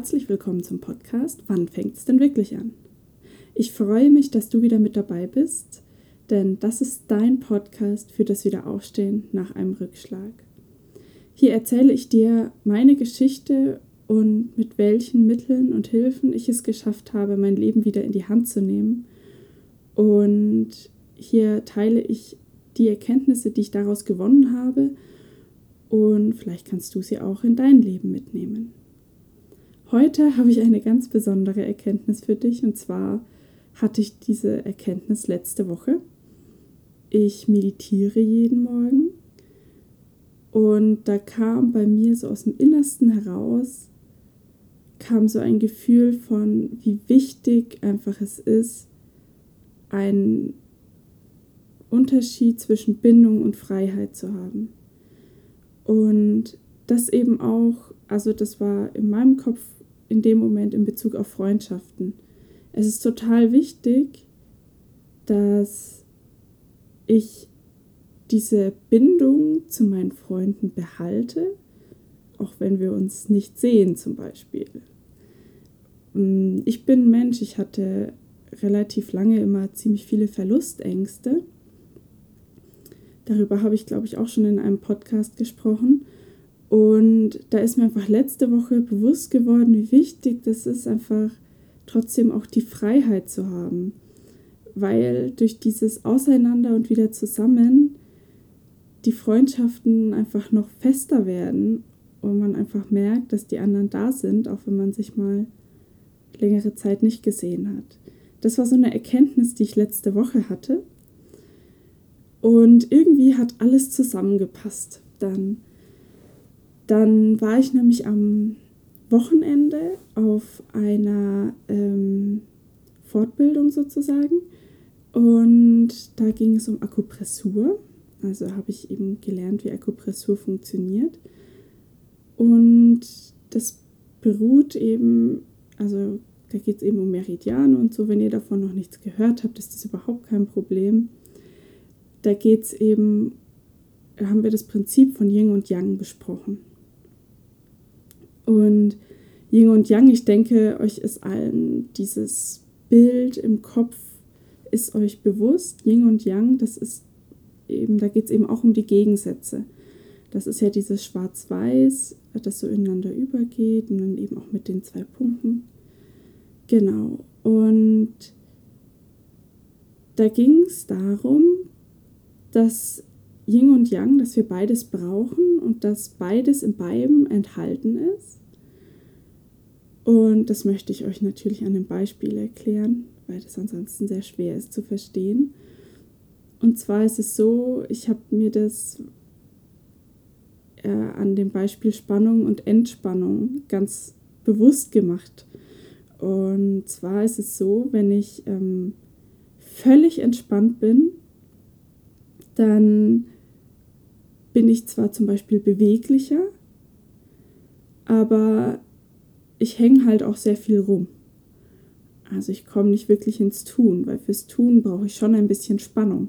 herzlich willkommen zum Podcast Wann fängt es denn wirklich an? Ich freue mich, dass du wieder mit dabei bist, denn das ist dein Podcast für das Wiederaufstehen nach einem Rückschlag. Hier erzähle ich dir meine Geschichte und mit welchen Mitteln und Hilfen ich es geschafft habe, mein Leben wieder in die Hand zu nehmen. Und hier teile ich die Erkenntnisse, die ich daraus gewonnen habe und vielleicht kannst du sie auch in dein Leben mitnehmen. Heute habe ich eine ganz besondere Erkenntnis für dich und zwar hatte ich diese Erkenntnis letzte Woche. Ich meditiere jeden Morgen und da kam bei mir so aus dem Innersten heraus, kam so ein Gefühl von, wie wichtig einfach es ist, einen Unterschied zwischen Bindung und Freiheit zu haben. Und das eben auch, also das war in meinem Kopf in dem Moment in Bezug auf Freundschaften. Es ist total wichtig, dass ich diese Bindung zu meinen Freunden behalte, auch wenn wir uns nicht sehen zum Beispiel. Mm, ich bin Mensch, ich hatte relativ lange immer ziemlich viele Verlustängste Darüber habe ich, glaube ich, auch schon in einem Podcast gesprochen. Und da ist mir einfach letzte Woche bewusst geworden, wie wichtig das ist, einfach trotzdem auch die Freiheit zu haben. Weil durch dieses Auseinander und wieder zusammen die Freundschaften einfach noch fester werden und man einfach merkt, dass die anderen da sind, auch wenn man sich mal längere Zeit nicht gesehen hat. Das war so eine Erkenntnis, die ich letzte Woche hatte. Und irgendwie hat alles zusammengepasst. Dann, dann war ich nämlich am Wochenende auf einer ähm, Fortbildung sozusagen. Und da ging es um Akupressur. Also habe ich eben gelernt, wie Akupressur funktioniert. Und das beruht eben, also da geht es eben um Meridiane und so. Wenn ihr davon noch nichts gehört habt, ist das überhaupt kein Problem da geht es eben, da haben wir das Prinzip von Yin und Yang besprochen. Und Yin und Yang, ich denke, euch ist allen dieses Bild im Kopf, ist euch bewusst. Yin und Yang, das ist eben, da geht es eben auch um die Gegensätze. Das ist ja dieses Schwarz-Weiß, das so ineinander übergeht und dann eben auch mit den zwei Punkten. Genau. Und da ging es darum, dass Yin und Yang, dass wir beides brauchen und dass beides in beidem enthalten ist. Und das möchte ich euch natürlich an dem Beispiel erklären, weil das ansonsten sehr schwer ist zu verstehen. Und zwar ist es so, ich habe mir das äh, an dem Beispiel Spannung und Entspannung ganz bewusst gemacht. Und zwar ist es so, wenn ich ähm, völlig entspannt bin, dann bin ich zwar zum Beispiel beweglicher, aber ich hänge halt auch sehr viel rum. Also ich komme nicht wirklich ins Tun, weil fürs Tun brauche ich schon ein bisschen Spannung.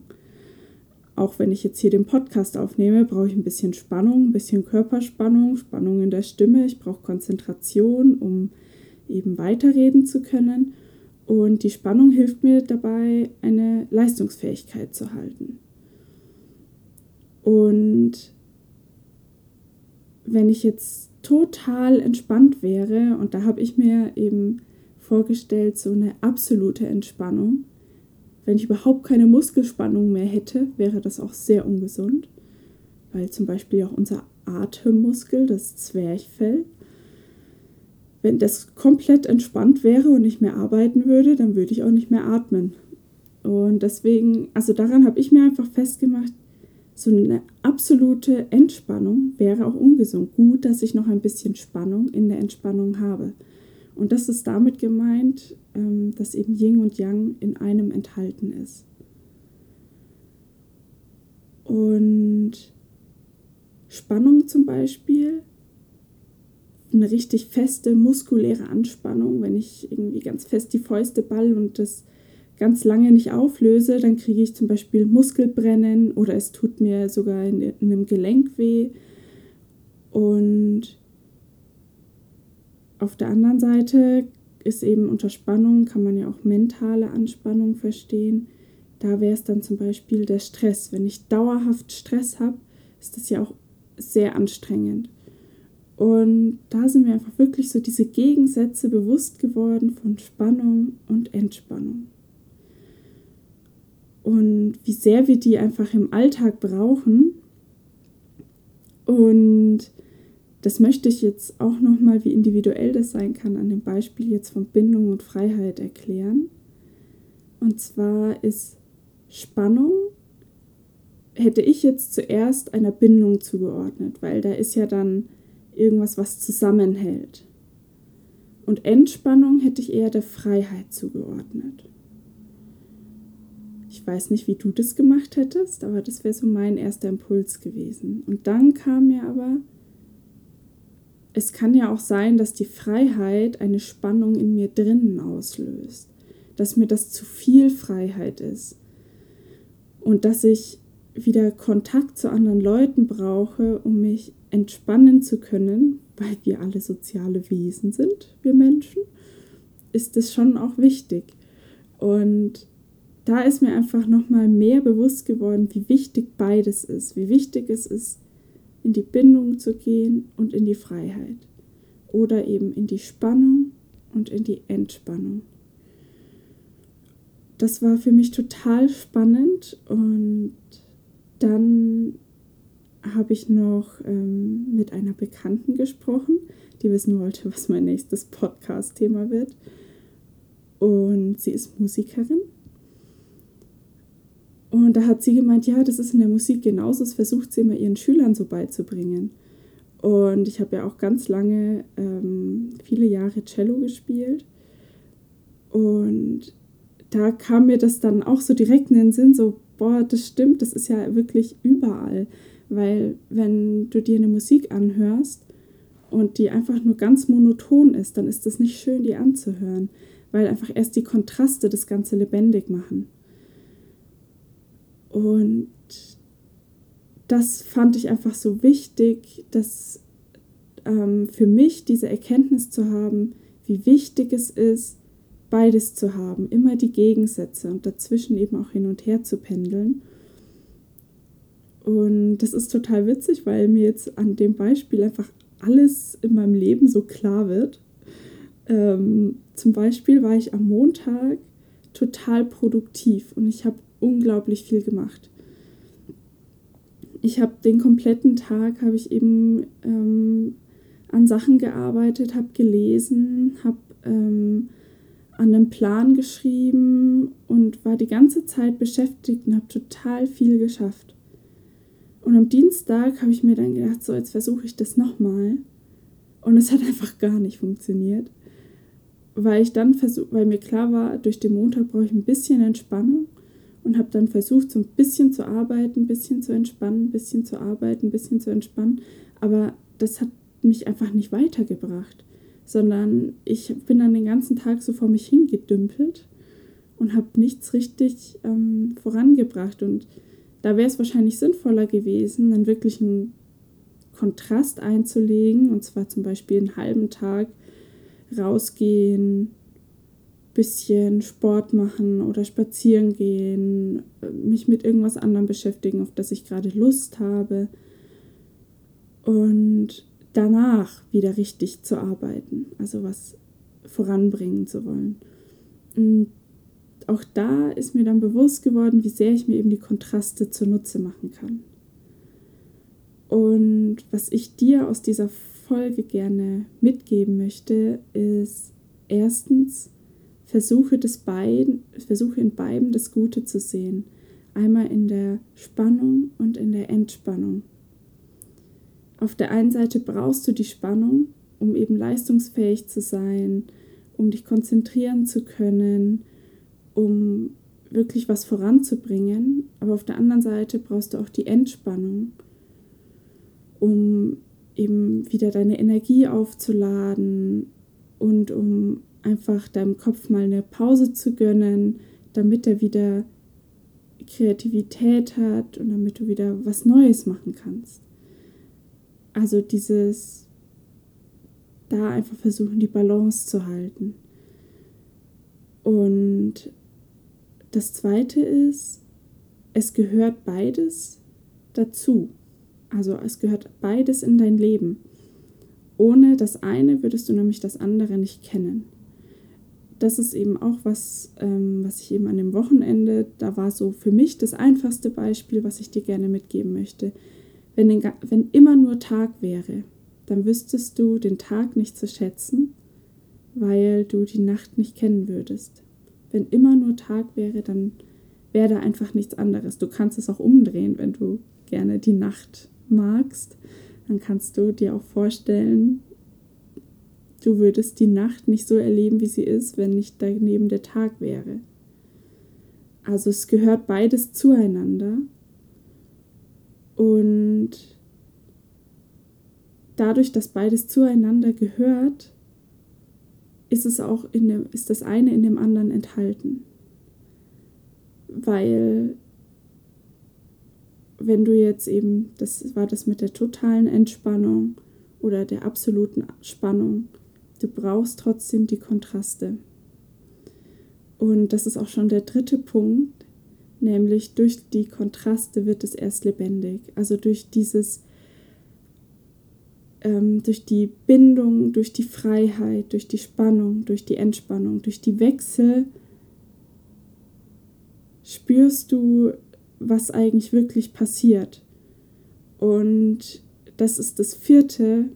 Auch wenn ich jetzt hier den Podcast aufnehme, brauche ich ein bisschen Spannung, ein bisschen Körperspannung, Spannung in der Stimme. Ich brauche Konzentration, um eben weiterreden zu können. Und die Spannung hilft mir dabei, eine Leistungsfähigkeit zu halten. Und wenn ich jetzt total entspannt wäre, und da habe ich mir eben vorgestellt, so eine absolute Entspannung, wenn ich überhaupt keine Muskelspannung mehr hätte, wäre das auch sehr ungesund, weil zum Beispiel auch unser Atemmuskel, das Zwerchfell, wenn das komplett entspannt wäre und nicht mehr arbeiten würde, dann würde ich auch nicht mehr atmen. Und deswegen, also daran habe ich mir einfach festgemacht, so eine absolute Entspannung wäre auch ungesund. Gut, dass ich noch ein bisschen Spannung in der Entspannung habe. Und das ist damit gemeint, ähm, dass eben Yin und Yang in einem enthalten ist. Und Spannung zum Beispiel, eine richtig feste muskuläre Anspannung, wenn ich irgendwie ganz fest die Fäuste ball und das ganz lange nicht auflöse, dann kriege ich zum Beispiel Muskelbrennen oder es tut mir sogar in, in einem Gelenk weh. Und auf der anderen Seite ist eben unter Spannung, kann man ja auch mentale Anspannung verstehen. Da wäre es dann zum Beispiel der Stress. Wenn ich dauerhaft Stress habe, ist das ja auch sehr anstrengend. Und da sind mir einfach wirklich so diese Gegensätze bewusst geworden von Spannung und Entspannung. Und wie sehr wir die einfach im Alltag brauchen. Und das möchte ich jetzt auch nochmal, wie individuell das sein kann, an dem Beispiel jetzt von Bindung und Freiheit erklären. Und zwar ist Spannung, hätte ich jetzt zuerst einer Bindung zugeordnet, weil da ist ja dann irgendwas, was zusammenhält. Und Entspannung hätte ich eher der Freiheit zugeordnet. Weiß nicht, wie du das gemacht hättest, aber das wäre so mein erster Impuls gewesen. Und dann kam mir aber, es kann ja auch sein, dass die Freiheit eine Spannung in mir drinnen auslöst, dass mir das zu viel Freiheit ist und dass ich wieder Kontakt zu anderen Leuten brauche, um mich entspannen zu können, weil wir alle soziale Wesen sind, wir Menschen, ist es schon auch wichtig. Und da ist mir einfach nochmal mehr bewusst geworden, wie wichtig beides ist, wie wichtig es ist, in die Bindung zu gehen und in die Freiheit. Oder eben in die Spannung und in die Entspannung. Das war für mich total spannend und dann habe ich noch ähm, mit einer Bekannten gesprochen, die wissen wollte, was mein nächstes Podcast-Thema wird. Und sie ist Musikerin. Und da hat sie gemeint, ja, das ist in der Musik genauso, das versucht sie immer ihren Schülern so beizubringen. Und ich habe ja auch ganz lange, ähm, viele Jahre Cello gespielt. Und da kam mir das dann auch so direkt in den Sinn, so, boah, das stimmt, das ist ja wirklich überall. Weil wenn du dir eine Musik anhörst und die einfach nur ganz monoton ist, dann ist das nicht schön, die anzuhören, weil einfach erst die Kontraste das Ganze lebendig machen. Und das fand ich einfach so wichtig, dass ähm, für mich diese Erkenntnis zu haben, wie wichtig es ist, beides zu haben, immer die Gegensätze und dazwischen eben auch hin und her zu pendeln und das ist total witzig, weil mir jetzt an dem Beispiel einfach alles in meinem Leben so klar wird. Ähm, zum Beispiel war ich am Montag total produktiv und ich habe unglaublich viel gemacht. Ich habe den kompletten Tag habe ich eben ähm, an Sachen gearbeitet, habe gelesen, habe ähm, an einem Plan geschrieben und war die ganze Zeit beschäftigt und habe total viel geschafft. Und am Dienstag habe ich mir dann gedacht, so jetzt versuche ich das nochmal. Und es hat einfach gar nicht funktioniert. Weil ich dann versucht, weil mir klar war, durch den Montag brauche ich ein bisschen Entspannung und habe dann versucht, so ein bisschen zu arbeiten, ein bisschen zu entspannen, ein bisschen zu arbeiten, ein bisschen zu entspannen. Aber das hat mich einfach nicht weitergebracht, sondern ich bin dann den ganzen Tag so vor mich hingedümpelt und habe nichts richtig ähm, vorangebracht. Und da wäre es wahrscheinlich sinnvoller gewesen, einen wirklichen Kontrast einzulegen, und zwar zum Beispiel einen halben Tag rausgehen, bisschen Sport machen oder spazieren gehen, mich mit irgendwas anderem beschäftigen, auf das ich gerade Lust habe und danach wieder richtig zu arbeiten, also was voranbringen zu wollen. Und auch da ist mir dann bewusst geworden, wie sehr ich mir eben die Kontraste zunutze machen kann. Und was ich dir aus dieser Folge gerne mitgeben möchte, ist erstens, versuche, das beiden, versuche in beiden das Gute zu sehen. Einmal in der Spannung und in der Entspannung. Auf der einen Seite brauchst du die Spannung, um eben leistungsfähig zu sein, um dich konzentrieren zu können, um wirklich was voranzubringen. Aber auf der anderen Seite brauchst du auch die Entspannung, um eben wieder deine Energie aufzuladen und um einfach deinem Kopf mal eine Pause zu gönnen, damit er wieder Kreativität hat und damit du wieder was Neues machen kannst. Also dieses da einfach versuchen, die Balance zu halten. Und das Zweite ist, es gehört beides dazu. Also es gehört beides in dein Leben. Ohne das eine würdest du nämlich das andere nicht kennen. Das ist eben auch was, ähm, was ich eben an dem Wochenende, da war so für mich das einfachste Beispiel, was ich dir gerne mitgeben möchte. Wenn, den, wenn immer nur Tag wäre, dann wüsstest du den Tag nicht zu schätzen, weil du die Nacht nicht kennen würdest. Wenn immer nur Tag wäre, dann wäre da einfach nichts anderes. Du kannst es auch umdrehen, wenn du gerne die Nacht magst. Dann kannst du dir auch vorstellen, du würdest die Nacht nicht so erleben, wie sie ist, wenn nicht daneben der Tag wäre. Also es gehört beides zueinander. Und dadurch, dass beides zueinander gehört, ist es auch in dem, ist das eine in dem anderen enthalten. Weil wenn du jetzt eben, das war das mit der totalen Entspannung oder der absoluten Spannung, du brauchst trotzdem die Kontraste. Und das ist auch schon der dritte Punkt, nämlich durch die Kontraste wird es erst lebendig. Also durch dieses ähm, durch die Bindung, durch die Freiheit, durch die Spannung, durch die Entspannung, durch die Wechsel spürst du, was eigentlich wirklich passiert. Und das ist das vierte,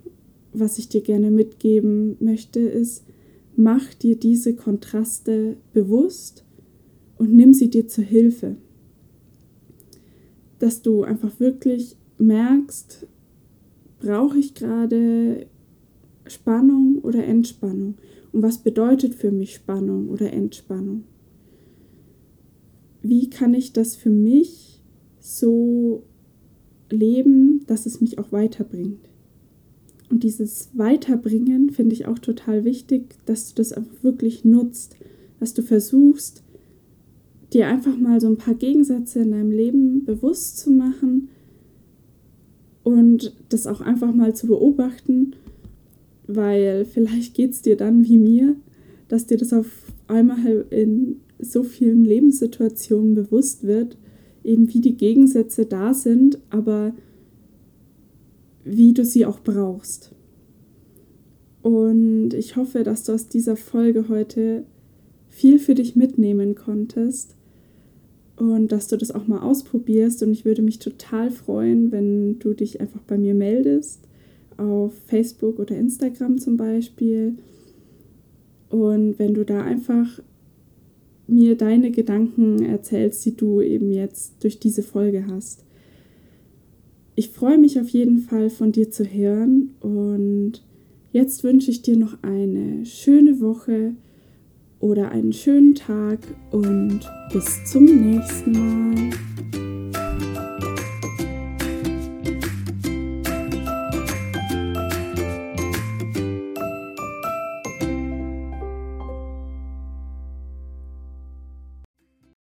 was ich dir gerne mitgeben möchte, ist, mach dir diese Kontraste bewusst und nimm sie dir zur Hilfe. Dass du einfach wirklich merkst, brauche ich gerade Spannung oder Entspannung? Und was bedeutet für mich Spannung oder Entspannung? Wie kann ich das für mich so leben, dass es mich auch weiterbringt? Und dieses Weiterbringen finde ich auch total wichtig, dass du das einfach wirklich nutzt, dass du versuchst, dir einfach mal so ein paar Gegensätze in deinem Leben bewusst zu machen und das auch einfach mal zu beobachten, weil vielleicht geht es dir dann wie mir, dass dir das auf einmal in so vielen Lebenssituationen bewusst wird, eben wie die Gegensätze da sind, aber wie du sie auch brauchst. Und ich hoffe, dass du aus dieser Folge heute viel für dich mitnehmen konntest und dass du das auch mal ausprobierst. Und ich würde mich total freuen, wenn du dich einfach bei mir meldest, auf Facebook oder Instagram zum Beispiel. Und wenn du da einfach mir deine Gedanken erzählst, die du eben jetzt durch diese Folge hast. Ich freue mich auf jeden Fall von dir zu hören und jetzt wünsche ich dir noch eine schöne Woche oder einen schönen Tag und bis zum nächsten Mal.